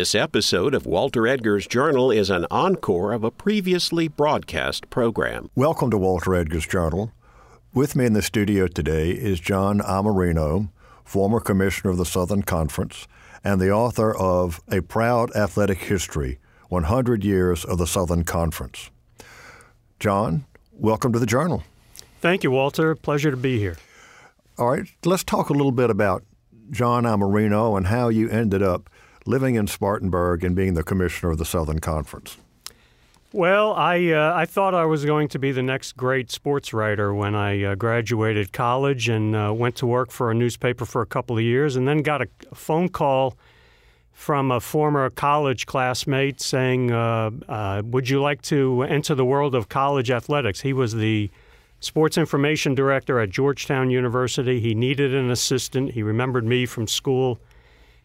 This episode of Walter Edgar's Journal is an encore of a previously broadcast program. Welcome to Walter Edgar's Journal. With me in the studio today is John Iamarino, former commissioner of the Southern Conference and the author of A Proud Athletic History 100 Years of the Southern Conference. John, welcome to the Journal. Thank you, Walter. Pleasure to be here. All right, let's talk a little bit about John Iamarino and how you ended up living in Spartanburg and being the commissioner of the Southern Conference? Well, I uh, I thought I was going to be the next great sports writer when I uh, graduated college and uh, went to work for a newspaper for a couple of years, and then got a, phone call from a former college classmate saying, uh, uh, "Would you like to enter the world of college athletics?" He was the sports information director at Georgetown University. He needed an assistant. He remembered me from school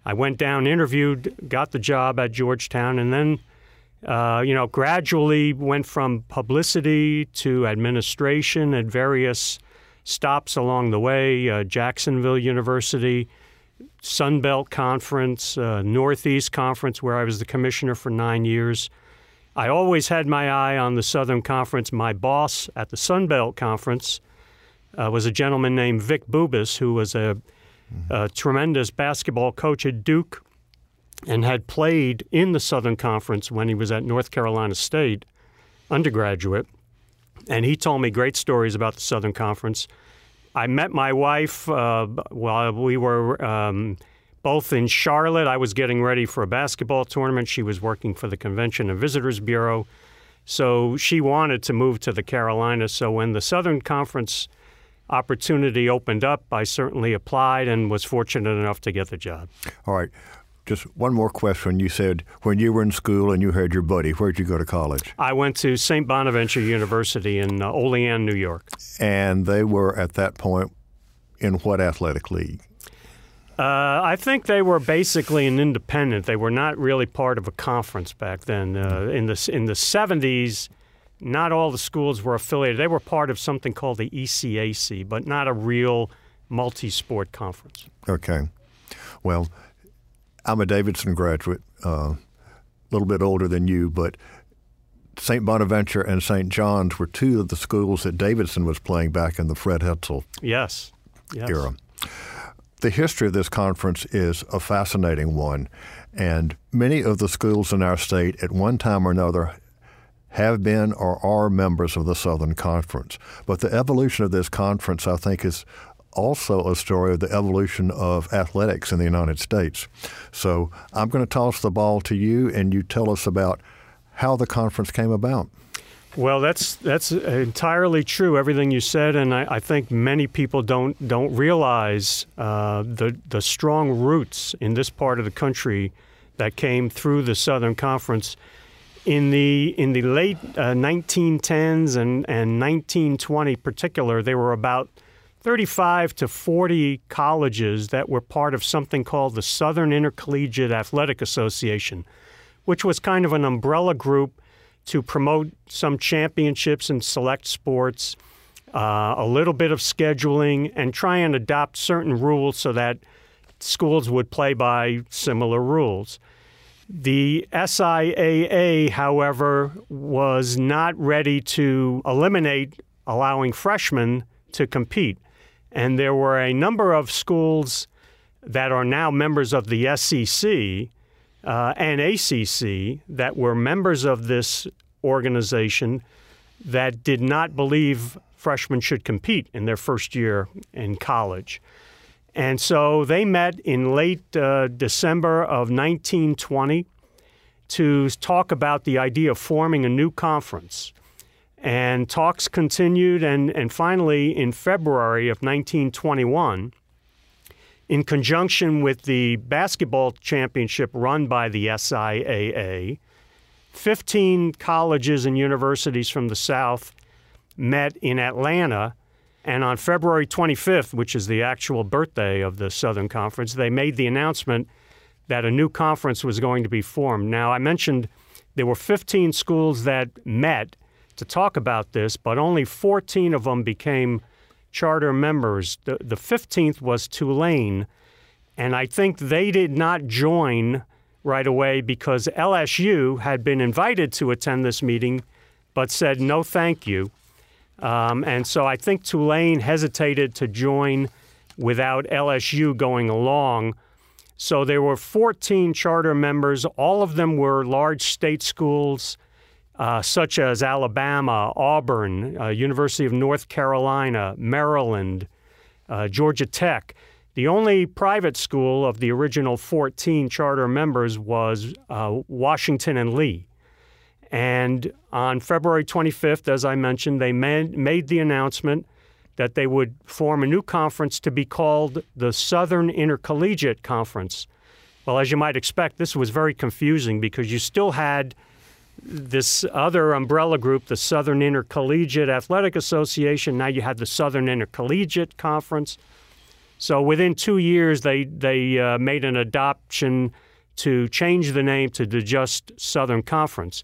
I went down, interviewed, got the job at Georgetown, and then, uh, you know, gradually went from publicity to administration at various stops along the way uh, Jacksonville University, Sun Belt Conference, uh, Northeast Conference, where I was the commissioner for nine years. I always had my eye on the Southern Conference. My boss at the Sun Belt Conference uh, was a gentleman named Vic Bubas, who was a a tremendous basketball coach at Duke and had played in the Southern Conference when he was at North Carolina State undergraduate. And he told me great stories about the Southern Conference. I met my wife uh, while we were um, both in Charlotte. I was getting ready for a basketball tournament. She was working for the Convention and Visitors Bureau. So she wanted to move to the Carolinas. So when the Southern Conference opportunity opened up, I certainly applied and was fortunate enough to get the job. All right. Just one more question. You said when you were in school and you had your buddy, where'd you go to college? I went to St. Bonaventure University in uh, Olean, New York. And they were at that point in what athletic league? Uh, I think they were basically an independent. They were not really part of a conference back then. Uh, in the in the 70s, not all the schools were affiliated. They were part of something called the ECAC, but not a real multi sport conference. Okay. Well, I'm a Davidson graduate, uh, a uh, little bit older than you, but St. Bonaventure and St. John's were two of the schools that Davidson was playing back in the Fred Hetzel yes. Yes. era. The history of this conference is a fascinating one, and many of the schools in our state at one time or another have been or are members of the Southern Conference. But the evolution of this conference, I think, is also a story of the evolution of athletics in the United States. So I'm going to toss the ball to you, and you tell us about how the conference came about. Well, that's that's entirely true. Everything you said, and I, I think many people don't don't realize uh, the the strong roots in this part of the country that came through the Southern Conference in the in the late uh, 1910s and and 1920 particular, there were about 35 to 40 colleges that were part of something called the Southern Intercollegiate Athletic Association, which was kind of an umbrella group to promote some championships in select sports, uh, a little bit of scheduling, and try and adopt certain rules so that schools would play by similar rules. The SIAA, however, was not ready to eliminate allowing freshmen to compete. And there were a number of schools that are now members of the SEC uh, and ACC that were members of this organization that did not believe freshmen should compete in their first year in college. And so they met in late uh, December of 1920 to talk about the idea of forming a new conference. And talks continued, and, and finally, in February of 1921, in conjunction with the basketball championship run by the SIAA, 15 colleges and universities from the South met in Atlanta and on February 25th, which is the actual birthday of the Southern Conference, they made the announcement that a new conference was going to be formed. Now, I mentioned there were 15 schools that met to talk about this, but only 14 of them became charter members. The, the 15th was Tulane, and I think they did not join right away because LSU had been invited to attend this meeting but said no thank you. Um, and so I think Tulane hesitated to join without LSU going along. So there were 14 charter members. All of them were large state schools, uh, such as Alabama, Auburn, uh, University of North Carolina, Maryland, uh, Georgia Tech. The only private school of the original 14 charter members was uh, Washington and Lee. And on February 25th, as I mentioned, they made the announcement that they would form a new conference to be called the Southern Intercollegiate Conference. Well, as you might expect, this was very confusing because you still had this other umbrella group, the Southern Intercollegiate Athletic Association. Now you had the Southern Intercollegiate Conference. So within two years, they they uh, made an adoption to change the name to the just Southern Conference.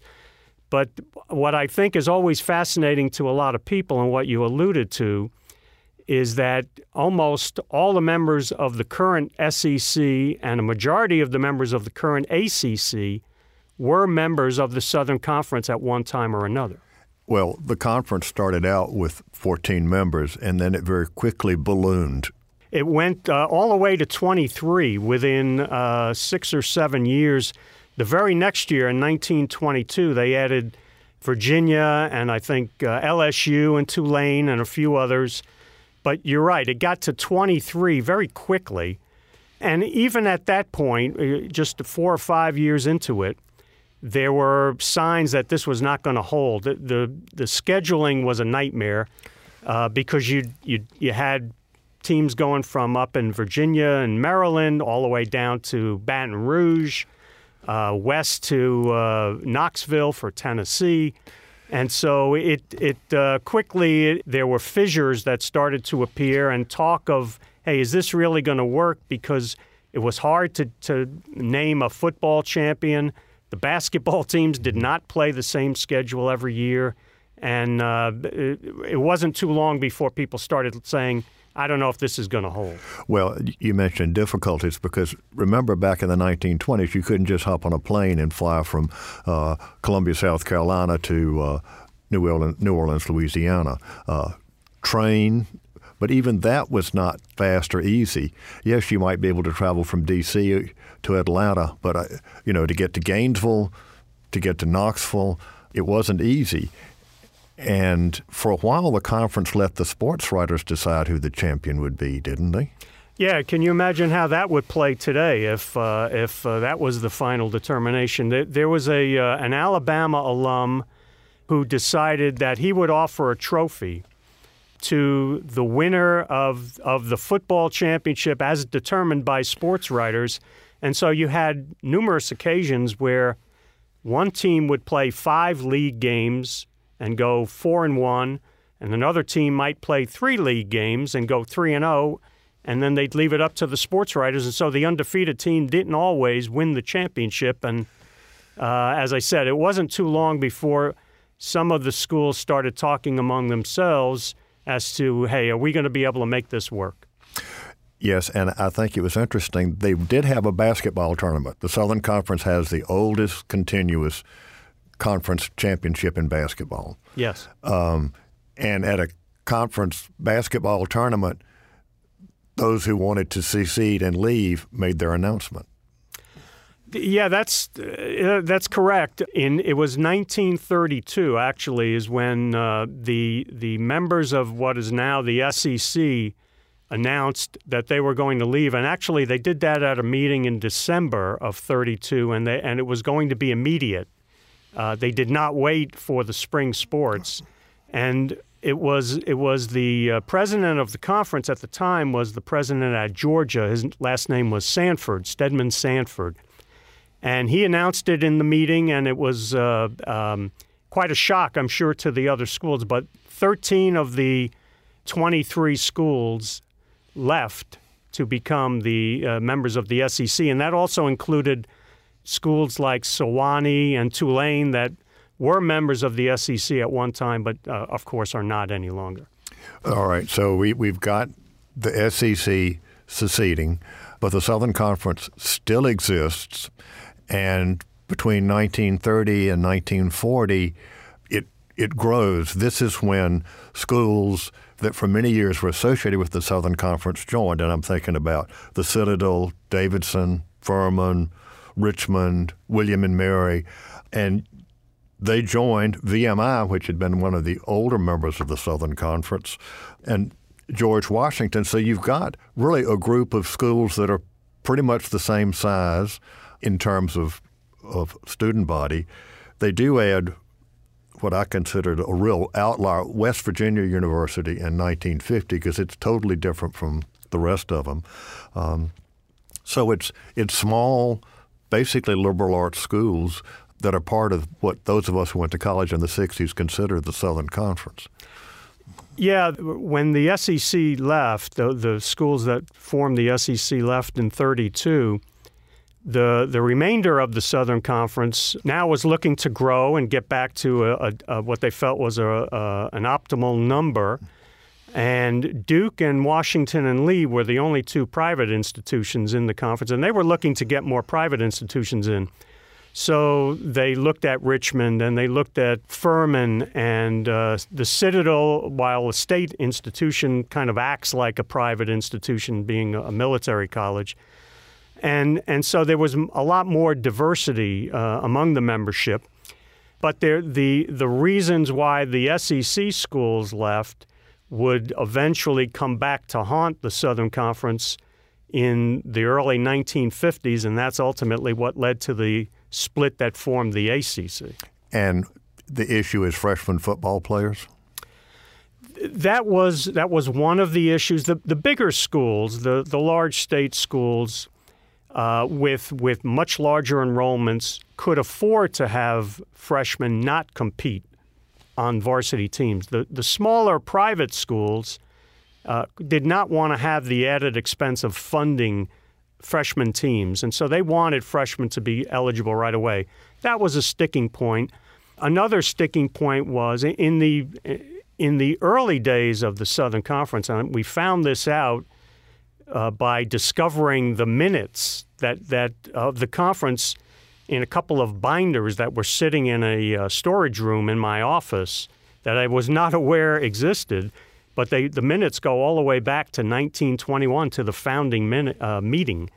But what I think is always fascinating to a lot of people, and what you alluded to, is that almost all the members of the current SEC and a majority of the members of the current ACC were members of the Southern Conference at one time or another. Well, the conference started out with 14 members, and then it very quickly ballooned. It went uh, all the way to 23 within uh, six or seven years. The very next year, in 1922, they added Virginia and I think uh, LSU and Tulane and a few others. But you're right, it got to 23 very quickly. And even at that point, uh, just four or five years into it, there were signs that this was not going to hold. The, the, the, scheduling was a nightmare uh, because you, you, you had teams going from up in Virginia and Maryland all the way down to Baton Rouge uh, west to uh, Knoxville for Tennessee. And so it, it uh, quickly, it, there were fissures that started to appear and talk of, hey, is this really going to work? Because it was hard to, to name a football champion. The basketball teams did not play the same schedule every year. And uh, it, it wasn't too long before people started saying, I don't know if this is going to hold. Well, you mentioned difficulties because remember back in the 1920s, you couldn't just hop on a plane and fly from uh, Columbia, South Carolina to uh, New, Orleans, New Orleans, Louisiana. Uh, train, but even that was not fast or easy. Yes, you might be able to travel from D.C. to Atlanta, but uh, you know to get to Gainesville, to get to Knoxville, it wasn't easy. And for a while, the conference let the sports writers decide who the champion would be, didn't they? Yeah, can you imagine how that would play today if uh, if uh, that was the final determination? There, was a uh, an Alabama alum who decided that he would offer a trophy to the winner of of the football championship as determined by sports writers, and so you had numerous occasions where one team would play five league games and go four and one, and another team might play three league games and go three and 0, and then they'd leave it up to the sports writers, and so the undefeated team didn't always win the championship. And uh, as I said, it wasn't too long before some of the schools started talking among themselves as to, hey, are we going to be able to make this work? Yes, and I think it was interesting. They did have a basketball tournament. The Southern Conference has the oldest continuous conference championship in basketball. Yes. Um, and at a conference basketball tournament, those who wanted to secede and leave made their announcement. Yeah, that's uh, that's correct. In it was 1932 actually is when uh, the the members of what is now the SEC announced that they were going to leave, and actually they did that at a meeting in December of 32, and they and it was going to be immediate. Uh, they did not wait for the spring sports, and it was it was the uh, president of the conference at the time was the president at Georgia. His last name was Sanford, Steadman Sanford, and he announced it in the meeting, and it was uh, um, quite a shock, I'm sure, to the other schools. But 13 of the 23 schools left to become the uh, members of the SEC, and that also included schools like Sewanee and Tulane that were members of the SEC at one time, but uh, of course are not any longer. All right, so we, we've got the SEC seceding, but the Southern Conference still exists. And between 1930 and 1940, it, it grows. This is when schools that for many years were associated with the Southern Conference joined. And I'm thinking about the Citadel, Davidson, Furman, Richmond, William and Mary. And they joined VMI, which had been one of the older members of the Southern Conference, and George Washington. So you've got really a group of schools that are pretty much the same size in terms of, of student body. They do add what I considered a real outlier, West Virginia University in 1950, because it's totally different from the rest of them. Um, so it's it's small, basically liberal arts schools that are part of what those of us who went to college in the 60s considered the Southern Conference. Yeah, when the SEC left, the, the schools that formed the SEC left in 32, the, the remainder of the Southern Conference now was looking to grow and get back to a, a, a, what they felt was a, an optimal number. And Duke and Washington and Lee were the only two private institutions in the conference, and they were looking to get more private institutions in. So they looked at Richmond and they looked at Furman and uh, the Citadel, while a state institution kind of acts like a private institution, being a military college. And, and so there was a lot more diversity uh, among the membership. But there, the, the reasons why the SEC schools left would eventually come back to haunt the Southern Conference in the early 1950s, and that's ultimately what led to the split that formed the ACC. And the issue is freshman football players. That was that was one of the issues. The the bigger schools, the the large state schools, uh, with with much larger enrollments, could afford to have freshmen not compete on varsity teams. The the smaller private schools uh, did not want to have the added expense of funding freshman teams, and so they wanted freshmen to be eligible right away. That was a sticking point. Another sticking point was in the in the early days of the Southern Conference, and we found this out uh, by discovering the minutes that that of the conference in a couple of binders that were sitting in a uh, storage room in my office that I was not aware existed. But they, the minutes go all the way back to 1921 to the founding uh, meeting.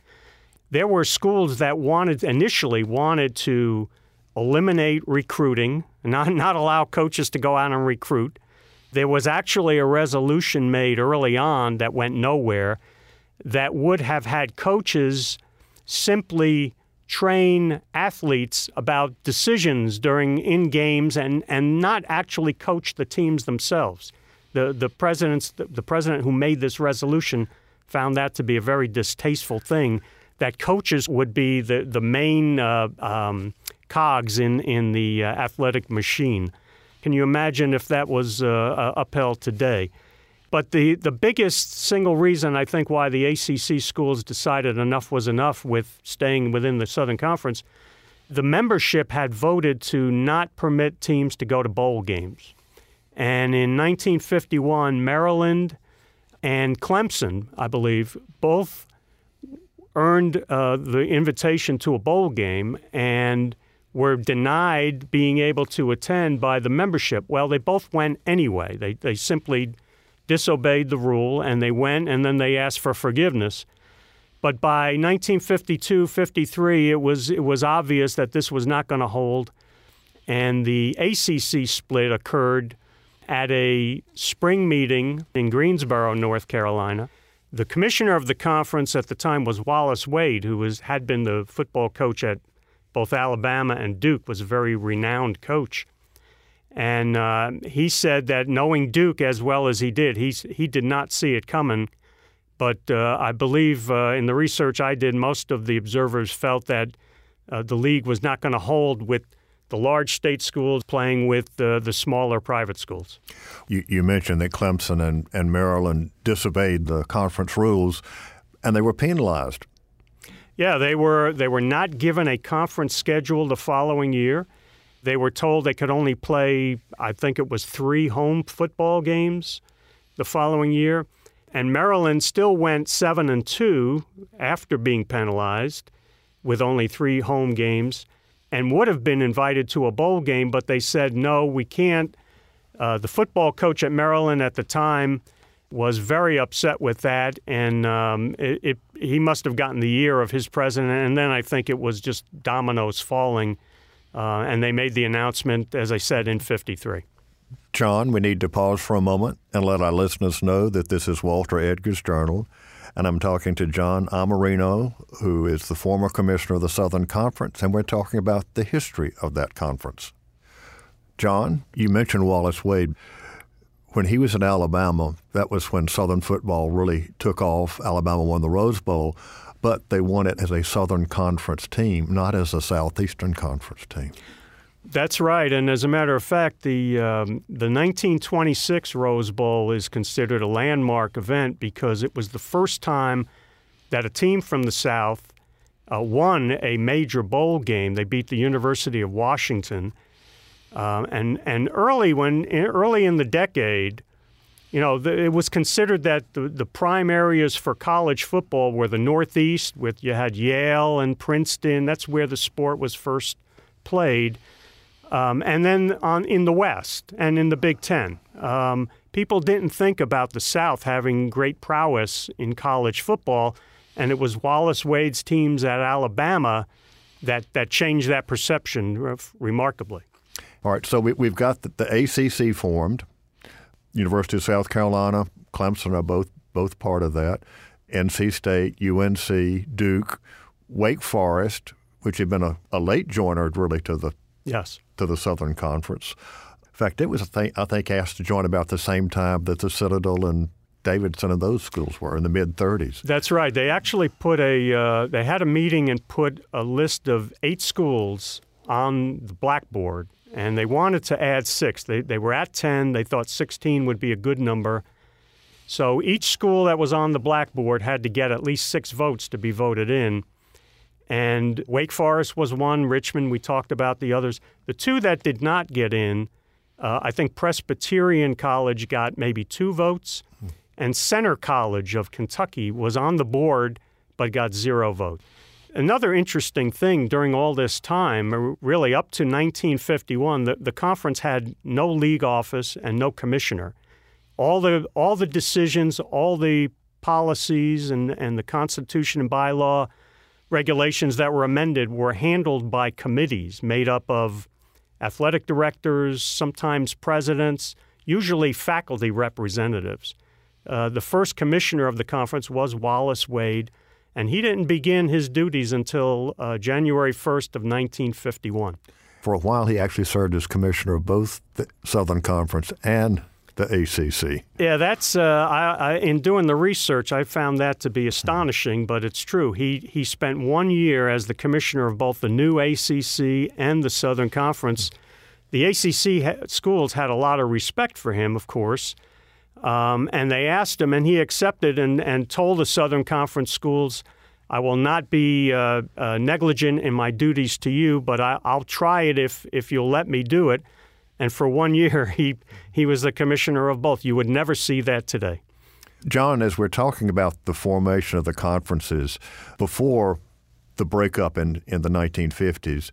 There were schools that wanted initially wanted to eliminate recruiting, not not allow coaches to go out and recruit. There was actually a resolution made early on that went nowhere that would have had coaches simply train athletes about decisions during in games and, and not actually coach the teams themselves the the president's the, the president who made this resolution found that to be a very distasteful thing. That coaches would be the the main uh, um, cogs in in the uh, athletic machine. Can you imagine if that was uh, uh upheld today? But the, the biggest single reason I think why the ACC schools decided enough was enough with staying within the Southern Conference, the membership had voted to not permit teams to go to bowl games. And in 1951, Maryland and Clemson, I believe, both earned uh, the invitation to a bowl game and were denied being able to attend by the membership. Well, they both went anyway. They, they simply disobeyed the rule and they went and then they asked for forgiveness. But by 1952 53, it was, it was obvious that this was not going to hold. And the ACC split occurred at a spring meeting in Greensboro, North Carolina. The commissioner of the conference at the time was Wallace Wade, who was, had been the football coach at both Alabama and Duke, was a very renowned coach. And uh, he said that knowing Duke as well as he did, he, he did not see it coming. But uh, I believe uh, in the research I did, most of the observers felt that uh, the league was not going to hold with the large state schools playing with the, the smaller private schools. You, you mentioned that Clemson and, and Maryland disobeyed the conference rules, and they were penalized. Yeah, they were they were not given a conference schedule the following year. They were told they could only play, I think it was three home football games the following year. And Maryland still went seven and two after being penalized with only three home games and would have been invited to a bowl game, but they said, no, we can't. Uh, the football coach at Maryland at the time was very upset with that, and um, it, it, he must have gotten the ear of his president, and then I think it was just dominoes falling, uh, and they made the announcement, as I said, in 53. John, we need to pause for a moment and let our listeners know that this is Walter Edgar's Journal, and I'm talking to John Iamarino, who is the former commissioner of the Southern Conference, and we're talking about the history of that conference. John, you mentioned Wallace Wade when he was in Alabama, that was when Southern football really took off. Alabama won the Rose Bowl, but they won it as a Southern Conference team, not as a Southeastern Conference team. That's right, and as a matter of fact, the um, the 1926 Rose Bowl is considered a landmark event because it was the first time that a team from the South uh, won a major bowl game. They beat the University of Washington um, and and early when early in the decade, you know, the, it was considered that the, the prime areas for college football were the Northeast, with you had Yale and Princeton. That's where the sport was first played, um, and then on in the West and in the Big Ten. Um, people didn't think about the South having great prowess in college football, and it was Wallace Wade's teams at Alabama that that changed that perception remarkably. All right, so we, have got the, the, ACC formed. University of South Carolina, Clemson are both both part of that. NC State, UNC, Duke, Wake Forest, which had been a, a late joiner really to the yes to the Southern Conference. In fact, it was I think, I think asked to join about the same time that the Citadel and Davidson and those schools were in the mid 30s. That's right. They actually put a uh, they had a meeting and put a list of eight schools on the blackboard and they wanted to add six. They, they were at 10. They thought 16 would be a good number. So each school that was on the blackboard had to get at least six votes to be voted in. And Wake Forest was one, Richmond, we talked about the others. The two that did not get in, uh, I think Presbyterian College got maybe two votes, and Centre College of Kentucky was on the board but got zero votes. Another interesting thing during all this time, really up to 1951, the, the conference had no league office and no commissioner. All the all the decisions, all the policies and, and the constitution and bylaw regulations that were amended were handled by committees made up of athletic directors, sometimes presidents, usually faculty representatives. Uh, the first commissioner of the conference was Wallace Wade and he didn't begin his duties until uh, January 1st of 1951. For a while, he actually served as commissioner of both the Southern Conference and the ACC. Yeah, that's uh, I, I, in doing the research, I found that to be astonishing, but it's true. He he spent one year as the commissioner of both the new ACC and the Southern Conference. The ACC ha- schools had a lot of respect for him, of course, um, and they asked him, and he accepted and, and told the Southern Conference schools, I will not be uh, uh, negligent in my duties to you, but I, will try it if, if you'll let me do it. And for one year, he, he was the commissioner of both. You would never see that today. John, as we're talking about the formation of the conferences, before the breakup in, in the 1950s,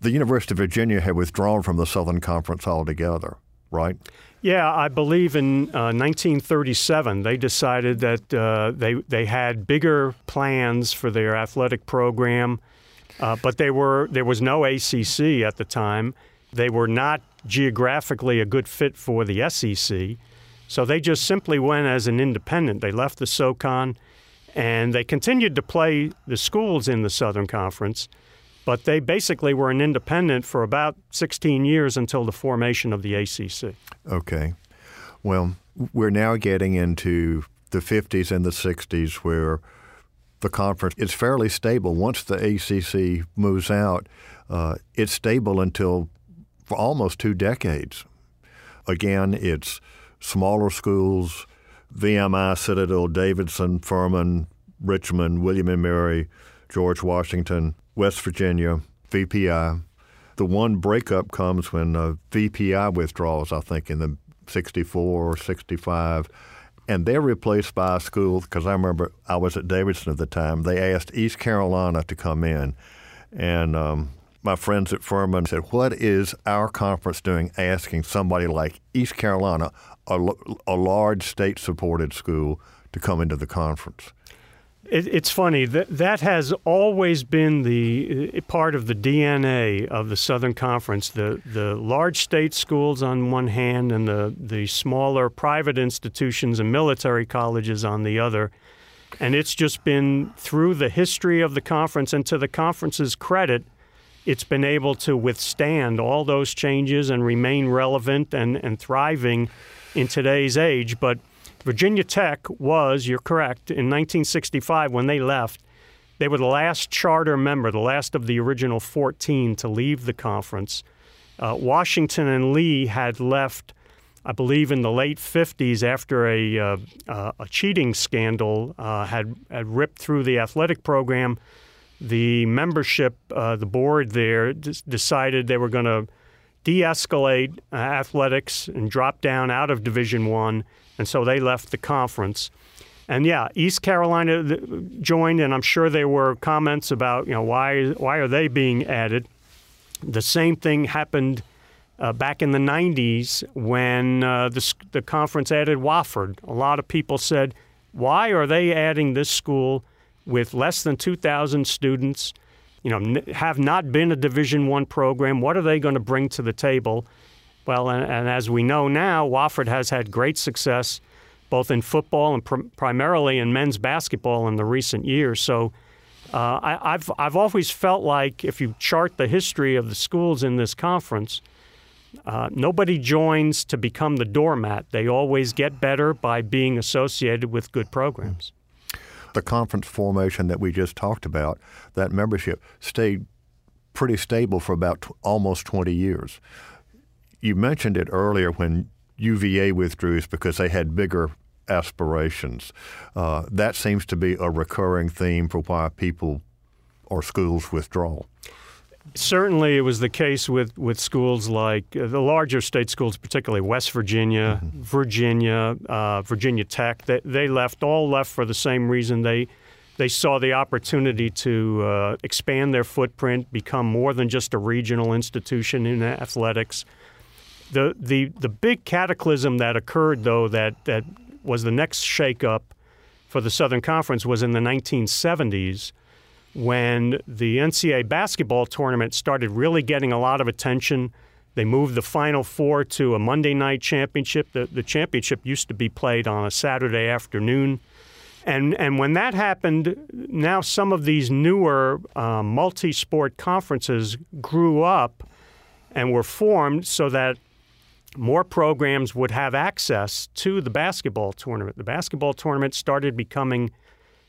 the University of Virginia had withdrawn from the Southern Conference altogether, right? Yeah, I believe in uh, 1937 they decided that uh, they they had bigger plans for their athletic program, uh, but they were there was no ACC at the time. They were not geographically a good fit for the SEC, so they just simply went as an independent. They left the SoCon, and they continued to play the schools in the Southern Conference. But they basically were an independent for about 16 years until the formation of the ACC. Okay. Well, we're now getting into the 50s and the 60s where the conference is fairly stable. Once the ACC moves out, uh, it's stable until for almost two decades. Again, it's smaller schools, VMI, Citadel, Davidson, Furman, Richmond, William and Mary, George Washington, West Virginia, VPI. The one breakup comes when uh, VPI withdraws, I think, in the 64 or 65. and they're replaced by a school because I remember I was at Davidson at the time. They asked East Carolina to come in, and um, my friends at Furman said, "What is our conference doing, asking somebody like East Carolina, a, a large state-supported school, to come into the conference?" It, it's funny that that has always been the uh, part of the DNA of the Southern Conference. The the large state schools on one hand, and the the smaller private institutions and military colleges on the other. And it's just been through the history of the conference, and to the conference's credit, it's been able to withstand all those changes and remain relevant and, and thriving in today's age. But Virginia Tech was, you're correct, in 1965 when they left, they were the last charter member, the last of the original 14 to leave the conference. Uh, Washington and Lee had left, I believe, in the late 50s after a, uh, uh, a cheating scandal uh, had, had ripped through the athletic program. The membership, uh, the board there, d- decided they were going to de-escalate uh, athletics and drop down out of Division One and so they left the conference. And yeah, East Carolina joined, and I'm sure there were comments about you know why why are they being added. The same thing happened uh, back in the 90s when uh, the, the conference added Wofford. A lot of people said, why are they adding this school with less than 2,000 students? You know, have not been a Division One program. What are they going to bring to the table? Well, and, and, as we know now, Wofford has had great success both in football and pr- primarily in men's basketball in the recent years. So uh, I, have I've always felt like if you chart the history of the schools in this conference, uh, nobody joins to become the doormat. They always get better by being associated with good programs. The conference formation that we just talked about, that membership stayed pretty stable for about t- almost 20 years you mentioned it earlier when UVA withdrew is because they had bigger aspirations. Uh, that seems to be a recurring theme for why people or schools withdraw. Certainly, it was the case with, with schools like uh, the larger state schools, particularly West Virginia, mm-hmm. Virginia, uh, Virginia Tech. They, they left, all left for the same reason. They they saw the opportunity to uh, expand their footprint, become more than just a regional institution in athletics. The, the, the big cataclysm that occurred, though, that, that was the next shakeup for the Southern Conference was in the 1970s when the NCAA basketball tournament started really getting a lot of attention. They moved the Final Four to a Monday night championship. The, the championship used to be played on a Saturday afternoon. And, and when that happened, now some of these newer uh, multi sport conferences grew up and were formed so that more programs would have access to the basketball tournament. The basketball tournament started becoming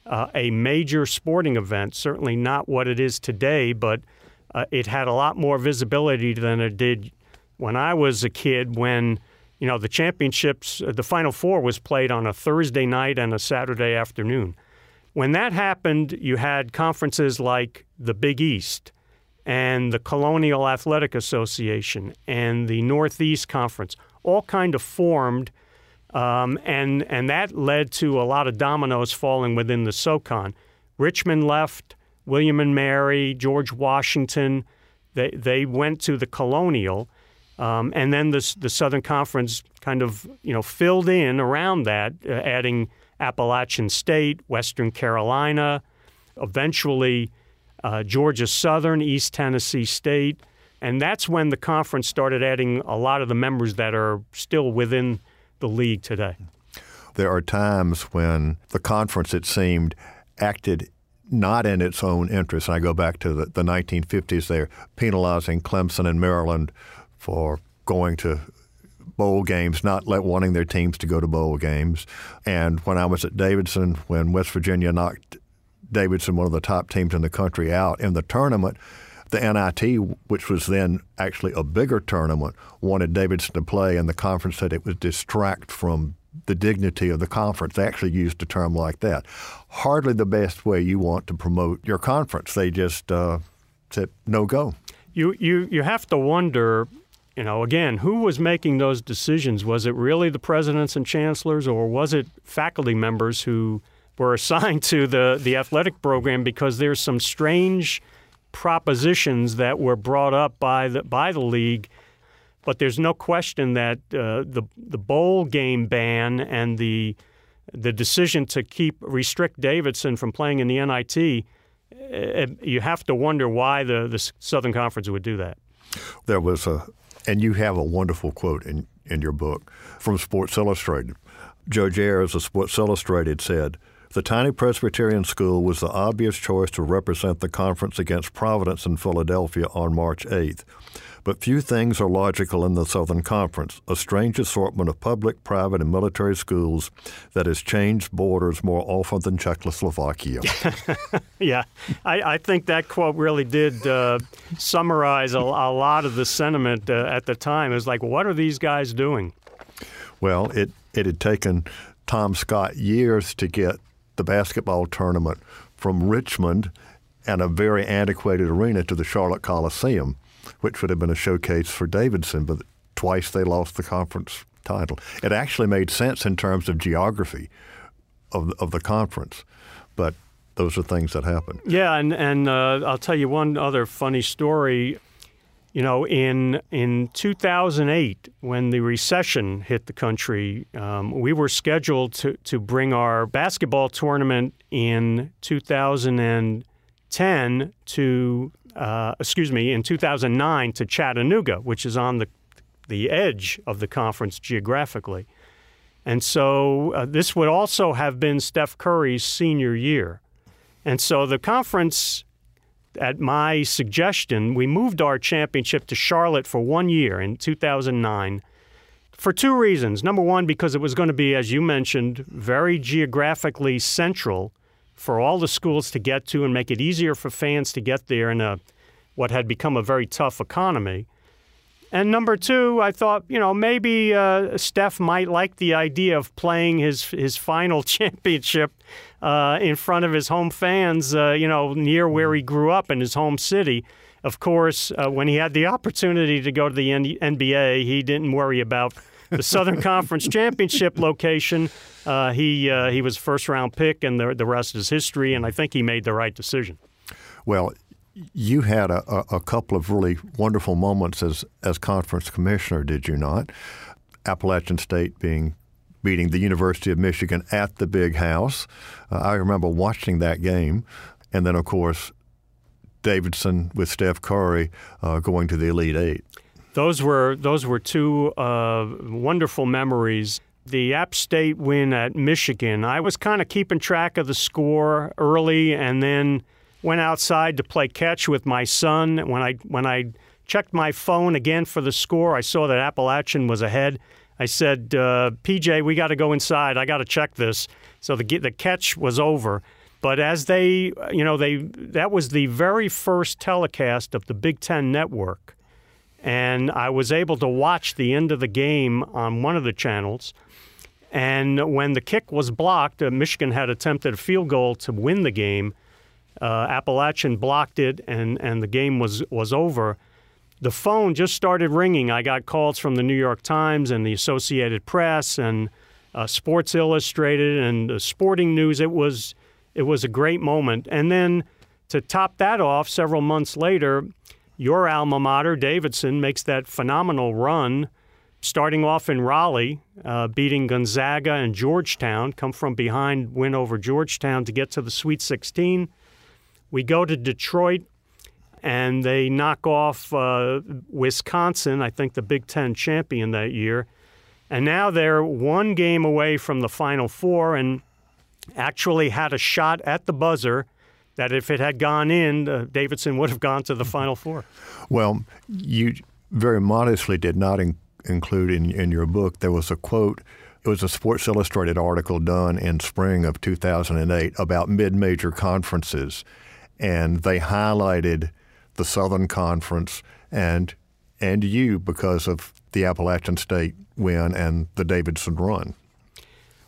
uh, a major sporting event, certainly not what it is today, but uh, it had a lot more visibility than it did when I was a kid when you know the championships uh, the final four was played on a Thursday night and a Saturday afternoon. When that happened, you had conferences like the Big East and the Colonial Athletic Association and the Northeast Conference all kind of formed, um, and and that led to a lot of dominoes falling within the SoCon. Richmond left, William and Mary, George Washington, they they went to the Colonial, um, and then the the Southern Conference kind of you know filled in around that, uh, adding Appalachian State, Western Carolina, eventually uh, Georgia Southern, East Tennessee State. And that's when the conference started adding a lot of the members that are still within the league today. There are times when the conference, it seemed, acted not in its own interest. And I go back to the, the 1950s, they're penalizing Clemson and Maryland for going to bowl games, not let, wanting their teams to go to bowl games. And when I was at Davidson, when West Virginia knocked Davidson, one of the top teams in the country, out in the tournament. The NIT, which was then actually a bigger tournament, wanted Davidson to play, and the conference said it would distract from the dignity of the conference. They actually used a term like that. Hardly the best way you want to promote your conference. They just uh, said no go. You you you have to wonder you know, again, who was making those decisions? Was it really the presidents and chancellors, or was it faculty members who were assigned to the, the athletic program? Because there's some strange propositions that were brought up by the by the league, but there's no question that uh, the the bowl game ban and the the decision to keep restrict Davidson from playing in the NIT, uh, you have to wonder why the the Southern Conference would do that. There was a and you have a wonderful quote in, in your book from Sports Illustrated. Joe Jares of Sports Illustrated said, the tiny Presbyterian school was the obvious choice to represent the conference against Providence in Philadelphia on March 8th. But few things are logical in the Southern Conference, a strange assortment of public, private, and military schools that has changed borders more often than Czechoslovakia. yeah, I, I, think that quote really did uh, summarize a, a, lot of the sentiment uh, at the time. It was like, what are these guys doing? Well, it, it had taken Tom Scott years to get the basketball tournament from Richmond and a very antiquated arena to the Charlotte Coliseum which would have been a showcase for Davidson, but twice they lost the conference title. It actually made sense in terms of geography of, of the conference, but those are things that happen. Yeah, and, and uh, I'll tell you one other funny story. You know, in in 2008, when the recession hit the country, um, we were scheduled to, to bring our basketball tournament in 2010 to uh, excuse me, in 2009 to Chattanooga, which is on the the edge of the conference geographically. And so uh, this would also have been Steph Curry's senior year. And so the conference, at my suggestion, we moved our championship to Charlotte for one year in 2009 for two reasons. Number one, because it was going to be, as you mentioned, very geographically central for all the schools to get to and make it easier for fans to get there in a what had become a very tough economy. And number two, I thought, you know, maybe uh, Steph might like the idea of playing his his final championship uh, in front of his home fans, uh, you know, near where he grew up in his home city. Of course, uh, when he had the opportunity to go to the N- NBA, he didn't worry about the Southern Conference Championship location. Uh, he uh, he was first round pick, and the the rest is history. And I think he made the right decision. Well, you had a, a, a couple of really wonderful moments as as conference commissioner, did you not? Appalachian State being beating the University of Michigan at the Big House. Uh, I remember watching that game, and then of course Davidson with Steph Curry uh, going to the Elite Eight. Those were those were two uh, wonderful memories. The App State win at Michigan. I was kind of keeping track of the score early, and then went outside to play catch with my son. When I when I checked my phone again for the score, I saw that Appalachian was ahead. I said, uh, "PJ, we got to go inside. I got to check this." So the the catch was over. But as they, you know, they that was the very first telecast of the Big Ten Network and I was able to watch the end of the game on one of the channels. And when the kick was blocked, uh, Michigan had attempted a field goal to win the game. Uh, Appalachian blocked it, and, and the game was, was over. The phone just started ringing. I got calls from the New York Times and the Associated Press and uh, Sports Illustrated and Sporting News. It was it was a great moment. And then to top that off, several months later, your alma mater, Davidson, makes that phenomenal run, starting off in Raleigh, uh, beating Gonzaga and Georgetown, come from behind, win over Georgetown to get to the Sweet 16. We go to Detroit, and they knock off uh, Wisconsin, I think the Big Ten champion that year. And now they're one game away from the Final Four and actually had a shot at the buzzer that if it had gone in, uh, Davidson would have gone to the Final Four. Well, you very modestly did not in- include in, in your book, there was a quote. It was a Sports Illustrated article done in spring of 2008 about mid major conferences. And they highlighted the Southern Conference and, and you because of the Appalachian State win and the Davidson run.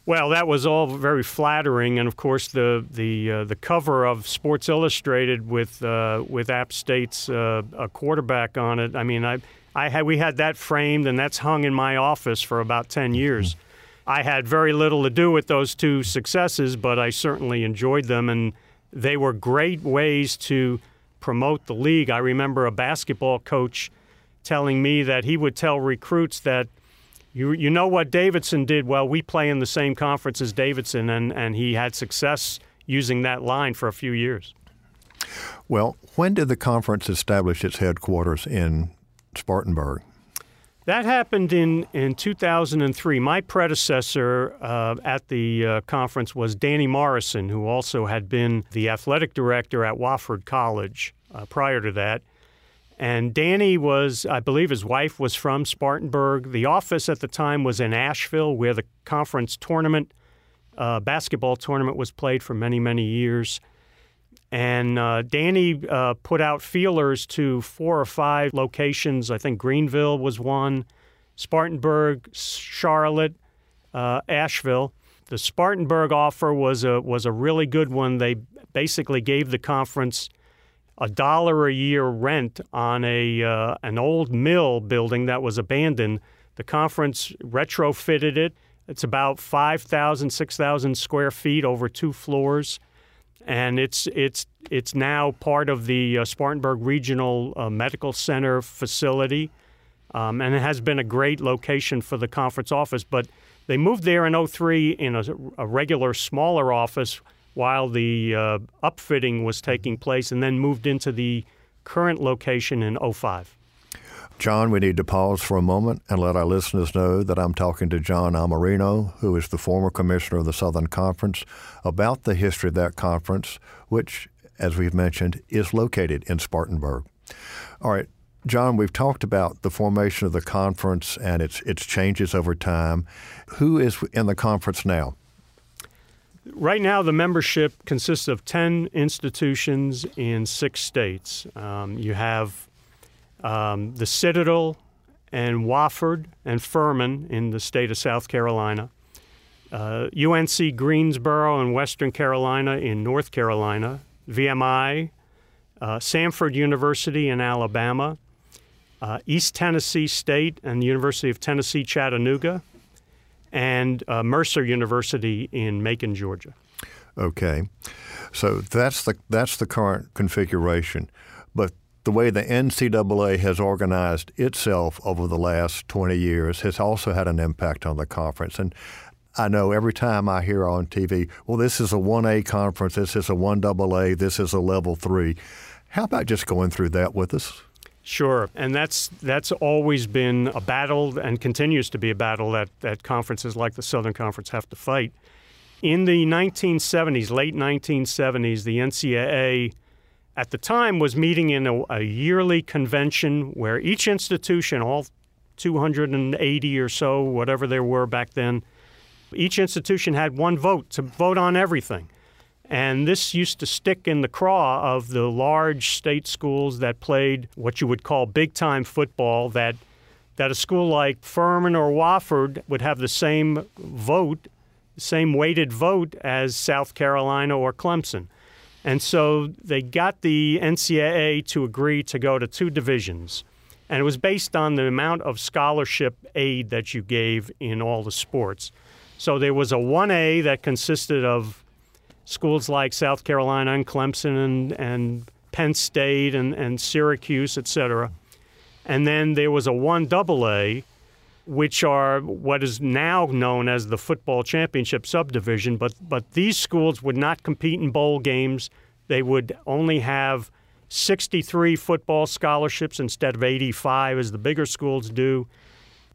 Well, that was all very flattering, and of course, the the uh, the cover of Sports Illustrated with uh, with App State's uh, a quarterback on it. I mean, I I had we had that framed, and that's hung in my office for about ten years. I had very little to do with those two successes, but I certainly enjoyed them, and they were great ways to promote the league. I remember a basketball coach telling me that he would tell recruits that you you know what Davidson did? Well, we play in the same conference as Davidson, and, and he had success using that line for a few years. Well, when did the conference establish its headquarters in Spartanburg? That happened in, in 2003. My predecessor uh, at the uh, conference was Danny Morrison, who also had been the athletic director at Wofford College uh, prior to that. And Danny was, I believe his wife was from Spartanburg. The office at the time was in Asheville, where the conference tournament, uh, basketball tournament, was played for many, many years. And uh, Danny uh, put out feelers to four or five locations. I think Greenville was one, Spartanburg, Charlotte, uh, Asheville. The Spartanburg offer was a was a really good one. They basically gave the conference a dollar a year rent on a uh, an old mill building that was abandoned. The conference retrofitted it. It's about 5,000, 6,000 square feet over two floors, and it's it's it's now part of the uh, Spartanburg Regional uh, Medical Center facility, um, and it has been a great location for the conference office. But they moved there in 03 in a, a regular smaller office while the uh, upfitting was taking place and then moved into the current location in 05. John, we need to pause for a moment and let our listeners know that I'm talking to John Iamarino, who is the former commissioner of the Southern Conference, about the history of that conference, which, as we've mentioned, is located in Spartanburg. All right, John, we've talked about the formation of the conference and its its changes over time. Who is in the conference now? Right now, the membership consists of 10 institutions in six states. Um, you have um, the Citadel and Wofford and Furman in the state of South Carolina, uh, UNC Greensboro and Western Carolina in North Carolina, VMI, uh, Samford University in Alabama, uh, East Tennessee State and the University of Tennessee Chattanooga, and uh, Mercer University in Macon, Georgia. Okay, so that's the that's the current configuration, but the way the NCAA has organized itself over the last 20 years has also had an impact on the conference. And I know every time I hear on TV, well, this is a 1A conference, this is a 1AA, this is a level three. How about just going through that with us? Sure, and that's that's always been a battle and continues to be a battle that, that conferences like the Southern Conference have to fight. In the 1970s, late 1970s, the NCAA at the time was meeting in a, a yearly convention where each institution, all 280 or so, whatever there were back then, each institution had one vote to vote on everything. And this used to stick in the craw of the large state schools that played what you would call big time football, that, that a school like Furman or Wofford would have the same vote, same weighted vote as South Carolina or Clemson. And so they got the NCAA to agree to go to two divisions. And it was based on the amount of scholarship aid that you gave in all the sports. So there was a 1A that consisted of schools like South Carolina and Clemson and, and Penn State and, and Syracuse, et cetera. And then there was a 1 AA, which are what is now known as the football championship subdivision. But, but these schools would not compete in bowl games. They would only have 63 football scholarships instead of 85, as the bigger schools do.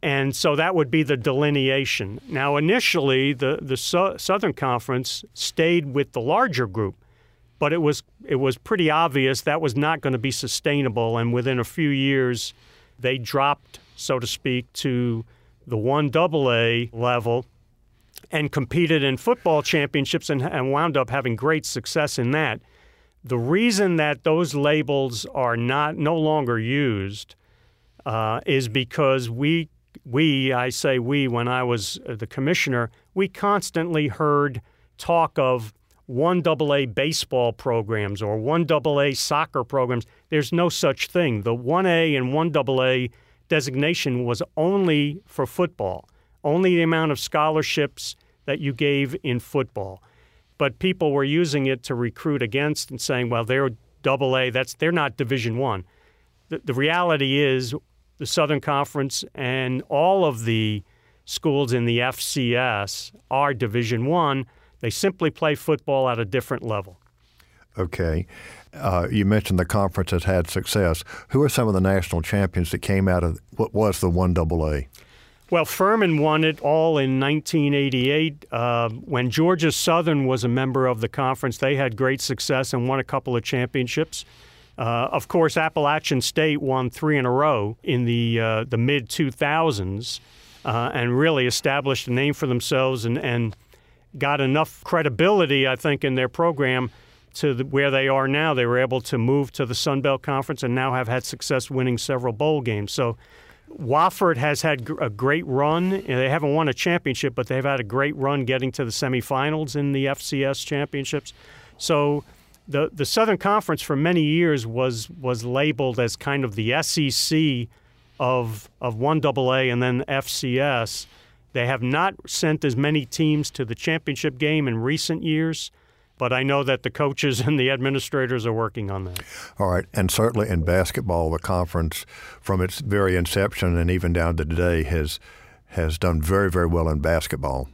And so that would be the delineation. Now, initially, the, the Southern Conference stayed with the larger group, but it was, it was pretty obvious that was not going to be sustainable. And within a few years, they dropped, so to speak, to the 1AA level and competed in football championships and, and wound up having great success in that. The reason that those labels are not no longer used uh, is because we we, I say we, when I was uh, the commissioner, we constantly heard talk of one AA baseball programs or one AA soccer programs. There's no such thing. The 1A and 1AA designation was only for football, only the amount of scholarships that you gave in football. But people were using it to recruit against and saying, well, they're AA, that's they're not Division One. The, the reality is the Southern Conference and all of the schools in the FCS are Division One they simply play football at a different level. Okay. Uh, you mentioned the conference has had success. Who are some of the national champions that came out of what was the 1AA? Well, Furman won it all in 1988. Uh, when Georgia Southern was a member of the conference, they had great success and won a couple of championships. Uh, of course, Appalachian State won three in a row in the uh, the mid 2000s uh, and really established a name for themselves and, and got enough credibility, I think, in their program to the, where they are now. They were able to move to the Sun Belt Conference and now have had success winning several bowl games. So Wofford has had a great run. They haven't won a championship, but they've had a great run getting to the semifinals in the FCS championships. So the the Southern Conference for many years was was labeled as kind of the SEC of of one AA and then FCS. They have not sent as many teams to the championship game in recent years, but I know that the coaches and the administrators are working on that. All right. And certainly in basketball, the conference, from its very inception and even down to today, has, has done very, very well in basketball.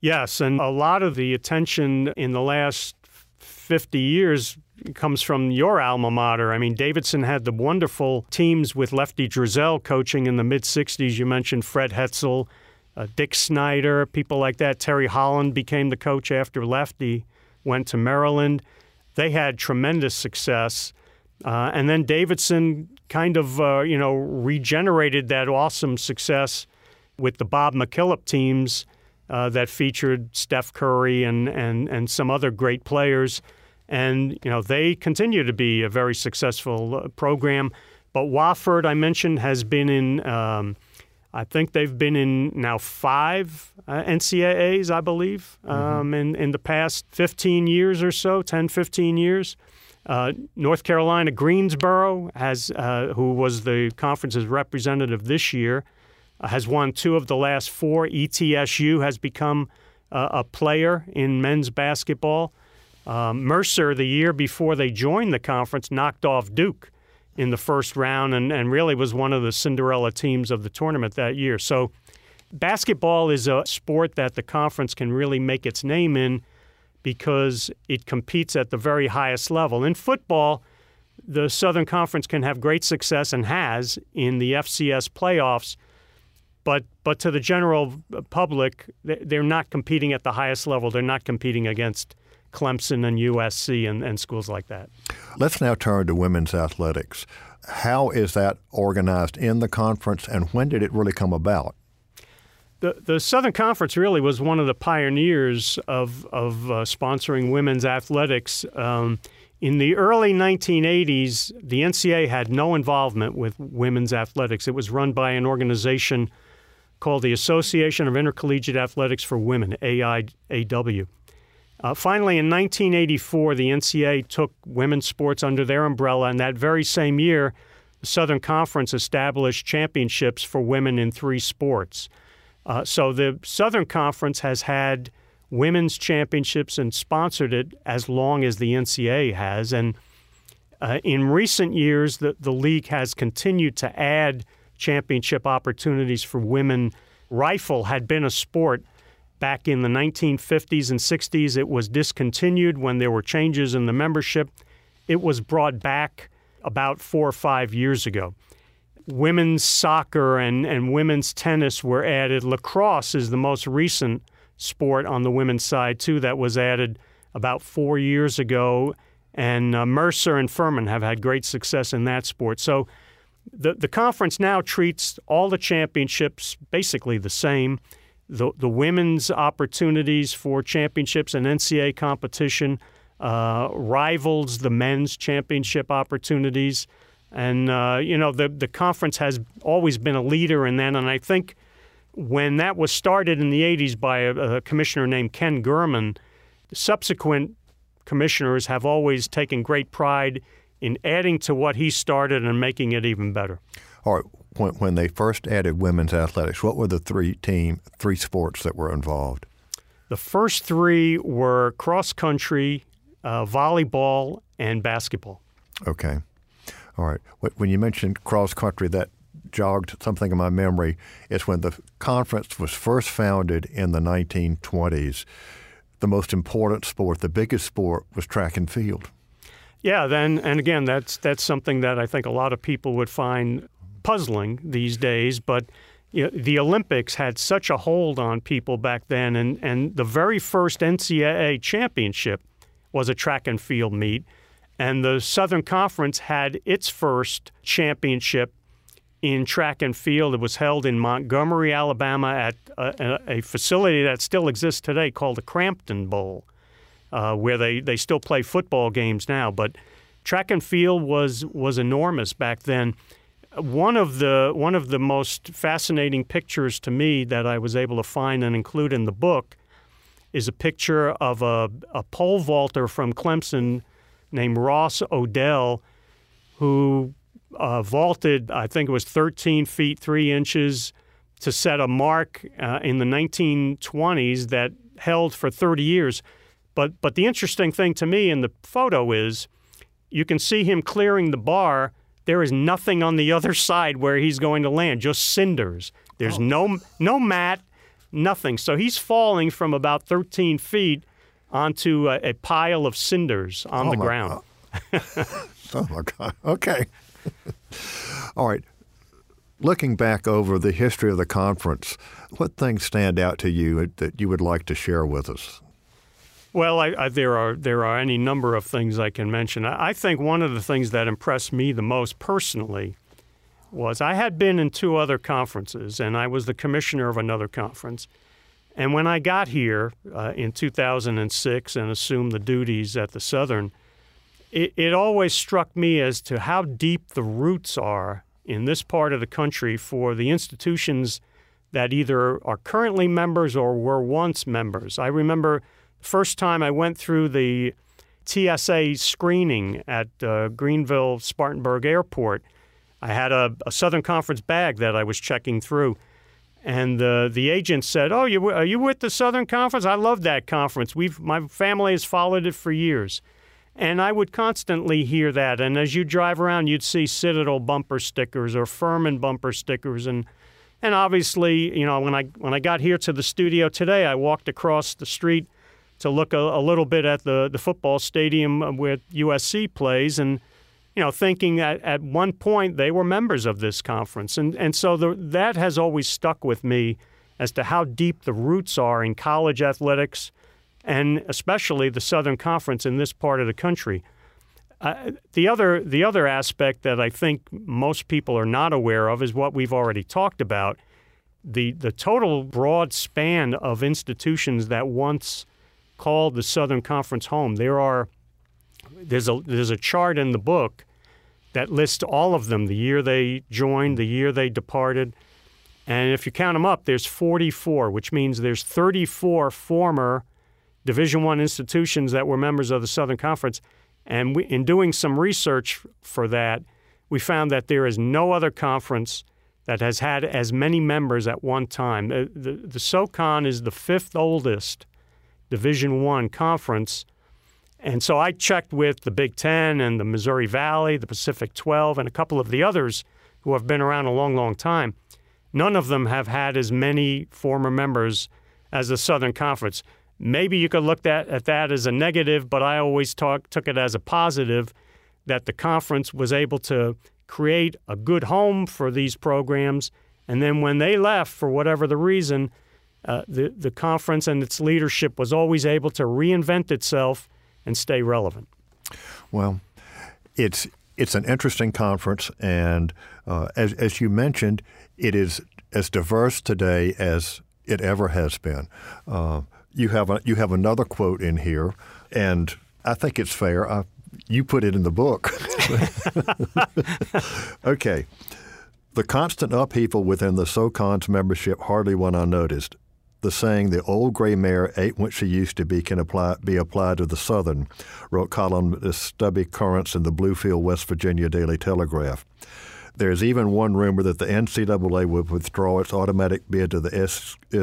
Yes. And a lot of the attention in the last 50 years comes from your alma mater. I mean, Davidson had the wonderful teams with Lefty Driesell coaching in the mid 60s. You mentioned Fred Hetzel uh, Dick Snyder, people like that. Terry Holland became the coach after Lefty went to Maryland. They had tremendous success. Uh, and then Davidson kind of, uh, you know, regenerated that awesome success with the Bob McKillop teams uh, that featured Steph Curry and, and, and some other great players. And, you know, they continue to be a very successful uh, program. But Wofford, I mentioned, has been in um, – I think they've been in now five uh, NCAAs, I believe, mm-hmm. um, in, in the past 15 years or so, 10, 15 years. Uh, North Carolina Greensboro has, uh, who was the conference's representative this year, uh, has won two of the last four. ETSU has become uh, a player in men's basketball. Um, Mercer, the year before they joined the conference, knocked off Duke in the first round and, and really was one of the Cinderella teams of the tournament that year. So, basketball is a sport that the conference can really make its name in because it competes at the very highest level. In football, the Southern Conference can have great success and has in the FCS playoffs, but but to the general public, they're not competing at the highest level. They're not competing against Clemson and USC and, and schools like that. Let's now turn to women's athletics. How is that organized in the conference, and when did it really come about? The, the Southern Conference really was one of the pioneers of, of uh, sponsoring women's athletics. Um, in the early 1980s, the NCAA had no involvement with women's athletics. It was run by an organization called the Association of Intercollegiate Athletics for Women, AIAW. Uh, finally, in 1984, the NCAA took women's sports under their umbrella, and that very same year, the Southern Conference established championships for women in three sports. Uh, so the Southern Conference has had women's championships and sponsored it as long as the NCAA has. And uh, in recent years, the, the league has continued to add championship opportunities for women. Rifle had been a sport Back in the 1950s and 60s, it was discontinued when there were changes in the membership. It was brought back about four or five years ago. Women's soccer and, and women's tennis were added. Lacrosse is the most recent sport on the women's side, too, that was added about four years ago. And uh, Mercer and Furman have had great success in that sport. So the, the conference now treats all the championships basically the same the, the women's opportunities for championships and NCAA competition uh, rivals the men's championship opportunities. And, uh, you know, the, the conference has always been a leader in that. And I think when that was started in the 80s by a, a commissioner named Ken Germann, subsequent commissioners have always taken great pride in adding to what he started and making it even better. All right. When, when they first added women's athletics, what were the three team, three sports that were involved? The first three were cross country, uh, volleyball, and basketball. Okay. All right. When you mentioned cross country, that jogged something in my memory. It's when the conference was first founded in the 1920s. The most important sport, the biggest sport, was track and field. Yeah, then and again, that's that's something that I think a lot of people would find puzzling these days. But you know, the Olympics had such a hold on people back then, and and the very first NCAA championship was a track and field meet, and the Southern Conference had its first championship in track and field. It was held in Montgomery, Alabama, at a, a facility that still exists today called the Crampton Bowl uh, where they, they still play football games now. But track and field was was enormous back then. One of the one of the most fascinating pictures to me that I was able to find and include in the book is a picture of a, a pole vaulter from Clemson named Ross Odell, who uh, vaulted, I think it was 13 feet 3 inches, to set a mark uh, in the 1920s that held for 30 years. But but the interesting thing to me in the photo is you can see him clearing the bar. There is nothing on the other side where he's going to land, just cinders. There's oh. no no mat, nothing. So he's falling from about 13 feet onto a, a pile of cinders on oh the ground. oh my God. Okay. All right. Looking back over the history of the conference, what things stand out to you that you would like to share with us? Well, I, I, there are there are any number of things I can mention. I, I think one of the things that impressed me the most personally was I had been in two other conferences, and I was the commissioner of another conference. And when I got here uh, in 2006 and assumed the duties at the Southern, it, it always struck me as to how deep the roots are in this part of the country for the institutions that either are currently members or were once members. I remember First time I went through the TSA screening at uh, Greenville Spartanburg Airport, I had a, a, Southern Conference bag that I was checking through. And uh, the agent said, "Oh, you are you with the Southern Conference? I love that conference. We've my family has followed it for years." And I would constantly hear that. And as you drive around, you'd see Citadel bumper stickers or Furman bumper stickers, and and obviously, you know, when I when I got here to the studio today, I walked across the street to look a, a, little bit at the, the football stadium where USC plays and you know thinking that at one point they were members of this conference and and so the, that has always stuck with me as to how deep the roots are in college athletics and especially the Southern Conference in this part of the country. Uh, the other the other aspect that I think most people are not aware of is what we've already talked about the the total broad span of institutions that once called the Southern Conference home. There are there's a there's a chart in the book that lists all of them, the year they joined, the year they departed. And if you count them up, there's 44, which means there's 34 former Division One institutions that were members of the Southern Conference. And we, in doing some research for that, we found that there is no other conference that has had as many members at one time. The, the, the SoCon is the fifth oldest Division One conference. And so I checked with the Big Ten and the Missouri Valley, the Pacific 12, and a couple of the others who have been around a long, long time. None of them have had as many former members as the Southern Conference. Maybe you could look at, at that as a negative, but I always talk, took it as a positive that the conference was able to create a good home for these programs. And then when they left, for whatever the reason, uh, the, the conference and its leadership was always able to reinvent itself and stay relevant. Well, it's it's an interesting conference, and uh, as as you mentioned, it is as diverse today as it ever has been. Uh, you have a, you have another quote in here, and I think it's fair. I, you put it in the book. okay. The constant upheaval within the SOCON's membership hardly went unnoticed. The saying, the old gray mare ain't what she used to be, can apply, be applied to the Southern, wrote columnist Stubby Currence in the Bluefield, West Virginia Daily Telegraph. There's even one rumor that the NCAA would withdraw its automatic bid to the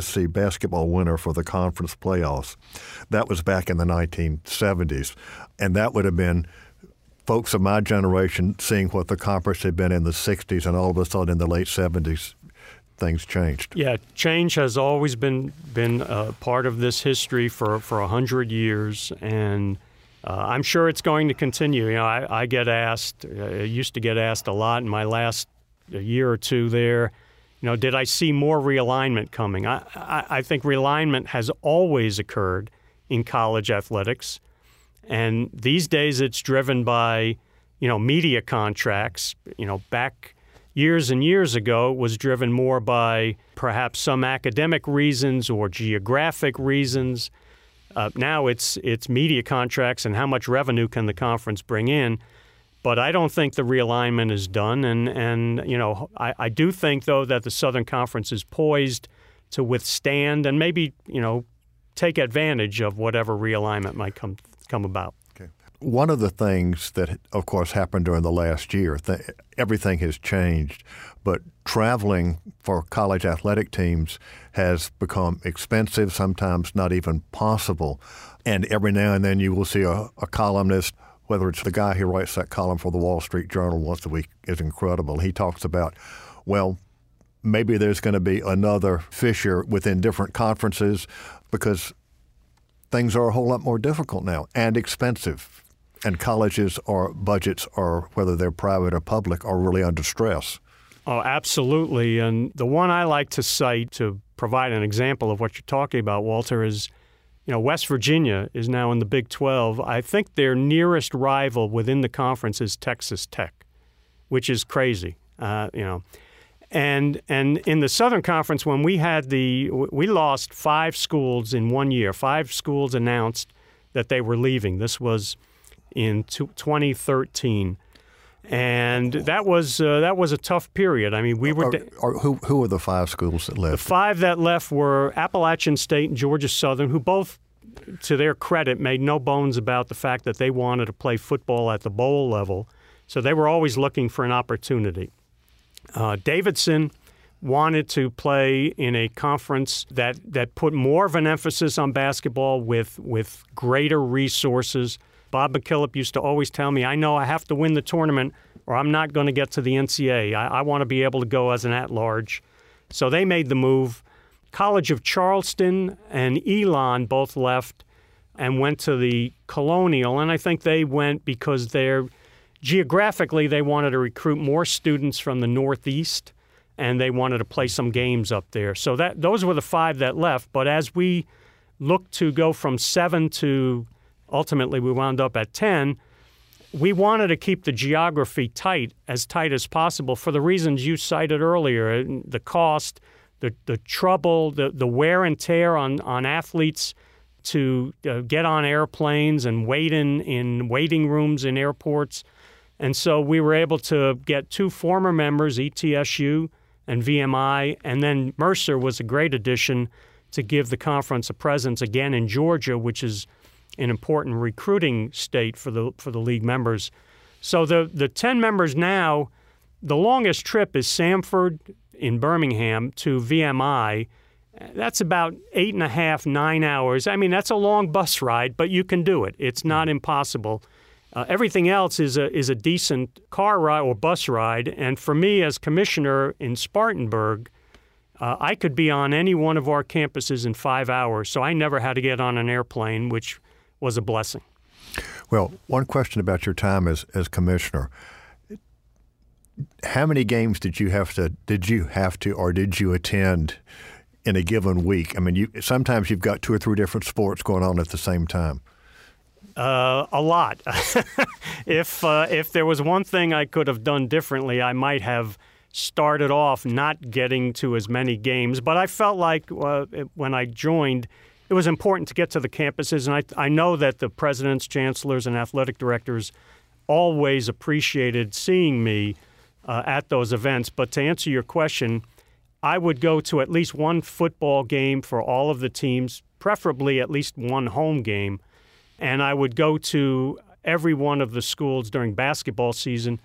SC basketball winner for the conference playoffs. That was back in the 1970s. And that would have been folks of my generation seeing what the conference had been in the 60s and all of a sudden in the late 70s things changed. Yeah, change has always been been a part of this history for for a hundred years, and uh, I'm sure it's going to continue. You know, I, I get asked, uh, used to get asked a lot in my last year or two there. You know, did I see more realignment coming? I, I, I think realignment has always occurred in college athletics, and these days it's driven by, you know, media contracts. You know, back years and years ago was driven more by perhaps some academic reasons or geographic reasons. Uh, now it's it's media contracts and how much revenue can the conference bring in. But I don't think the realignment is done, and and you know I, I do think though that the Southern Conference is poised to withstand and maybe you know take advantage of whatever realignment might come come about one of the things that, of course, happened during the last year, th- everything has changed, but traveling for college athletic teams has become expensive, sometimes not even possible. And every now and then you will see a, a columnist, whether it's the guy who writes that column for the Wall Street Journal once a week, is incredible. He talks about, well, maybe there's going to be another fissure within different conferences because things are a whole lot more difficult now and expensive and colleges or budgets, or whether they're private or public, are really under stress. Oh, absolutely. And the one I like to cite to provide an example of what you're talking about, Walter, is you know West Virginia is now in the Big 12. I think their nearest rival within the conference is Texas Tech, which is crazy. Uh, you know. And and in the Southern Conference, when we had the we lost five schools in one year. Five schools announced that they were leaving. This was in 2013 and that was uh, that was a tough period. I mean, we were. Are, are, who who were the five schools that left? The five that left were Appalachian State and Georgia Southern, who both, to their credit, made no bones about the fact that they wanted to play football at the bowl level. So they were always looking for an opportunity. Uh, Davidson wanted to play in a conference that that put more of an emphasis on basketball with with greater resources Bob McKillop used to always tell me, I know I have to win the tournament or I'm not going to get to the NCAA. I, I want to be able to go as an at large. So they made the move. College of Charleston and Elon both left and went to the Colonial. And I think they went because they're geographically, they wanted to recruit more students from the Northeast and they wanted to play some games up there. So that those were the five that left. But as we look to go from seven to ultimately we wound up at 10 we wanted to keep the geography tight as tight as possible for the reasons you cited earlier the cost the, the trouble the, the wear and tear on, on athletes to uh, get on airplanes and wait in, in waiting rooms in airports. And so we were able to get two former members etsu and vmi and then mercer was a great addition to give the conference a presence again in georgia which is an important recruiting state for the for the league members. So the the ten members now, the longest trip is Samford in Birmingham to VMI. That's about eight and a half, nine hours. I mean, that's a long bus ride, but you can do it. It's not impossible. Uh, everything else is a is a decent car ride or bus ride. And for me, as commissioner in Spartanburg, uh, I could be on any one of our campuses in five hours. So I never had to get on an airplane, which was a blessing. Well, one question about your time as, as commissioner. How many games did you have to did you have to or did you attend in a given week? I mean, you sometimes you've got two or three different sports going on at the same time. Uh, a lot. if uh, if there was one thing I could have done differently, I might have started off not getting to as many games. But I felt like uh, when I joined, it was important to get to the campuses, and I, I know that the presidents, chancellors, and athletic directors always appreciated seeing me uh, at those events. But to answer your question, I would go to at least one football game for all of the teams, preferably at least one home game. And I would go to every one of the schools during basketball season.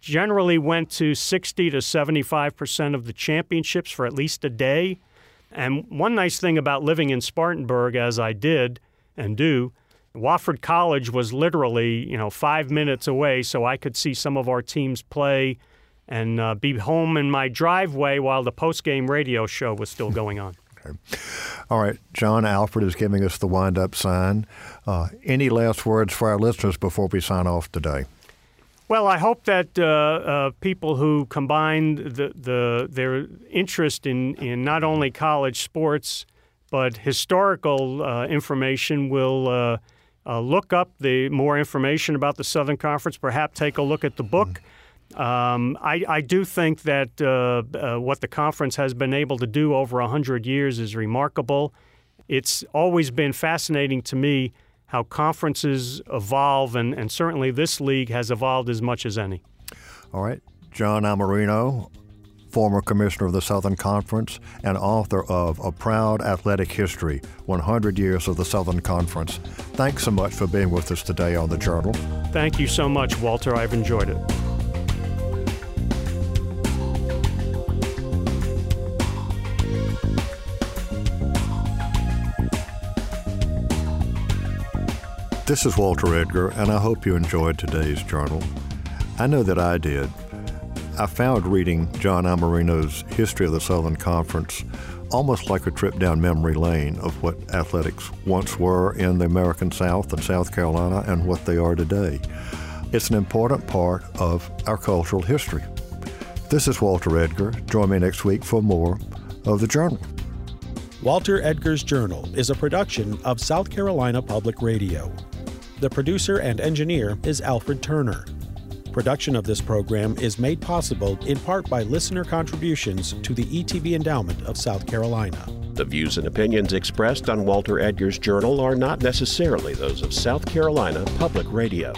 Generally went to 60 to 75% of the championships for at least a day. And one nice thing about living in Spartanburg, as I did and do, Wofford College was literally, you know, five minutes away, so I could see some of our teams play and uh, be home in my driveway while the post-game radio show was still going on. okay. All right, John Alfred is giving us the wind-up sign. Uh, any last words for our listeners before we sign off today? Well, I hope that uh, uh, people who combine the, the, their interest in, in not only college sports but historical uh, information will uh, uh, look up the more information about the Southern Conference. Perhaps take a look at the book. Um, I, I, do think that uh, what the conference has been able to do over hundred years is remarkable. It's always been fascinating to me how conferences evolve, and, and certainly this league has evolved as much as any. All right. John Iamarino, former commissioner of the Southern Conference and author of A Proud Athletic History 100 Years of the Southern Conference. Thanks so much for being with us today on the Journal. Thank you so much, Walter. I've enjoyed it. This is Walter Edgar, and I hope you enjoyed today's journal. I know that I did. I found reading John Iamarino's History of the Southern Conference almost like a trip down memory lane of what athletics once were in the American South and South Carolina and what they are today. It's an important part of our cultural history. This is Walter Edgar. Join me next week for more of the Journal. Walter Edgar's Journal is a production of South Carolina Public Radio. The producer and engineer is Alfred Turner. Production of this program is made possible in part by listener contributions to the ETV Endowment of South Carolina. The views and opinions expressed on Walter Edgar's Journal are not necessarily those of South Carolina Public Radio.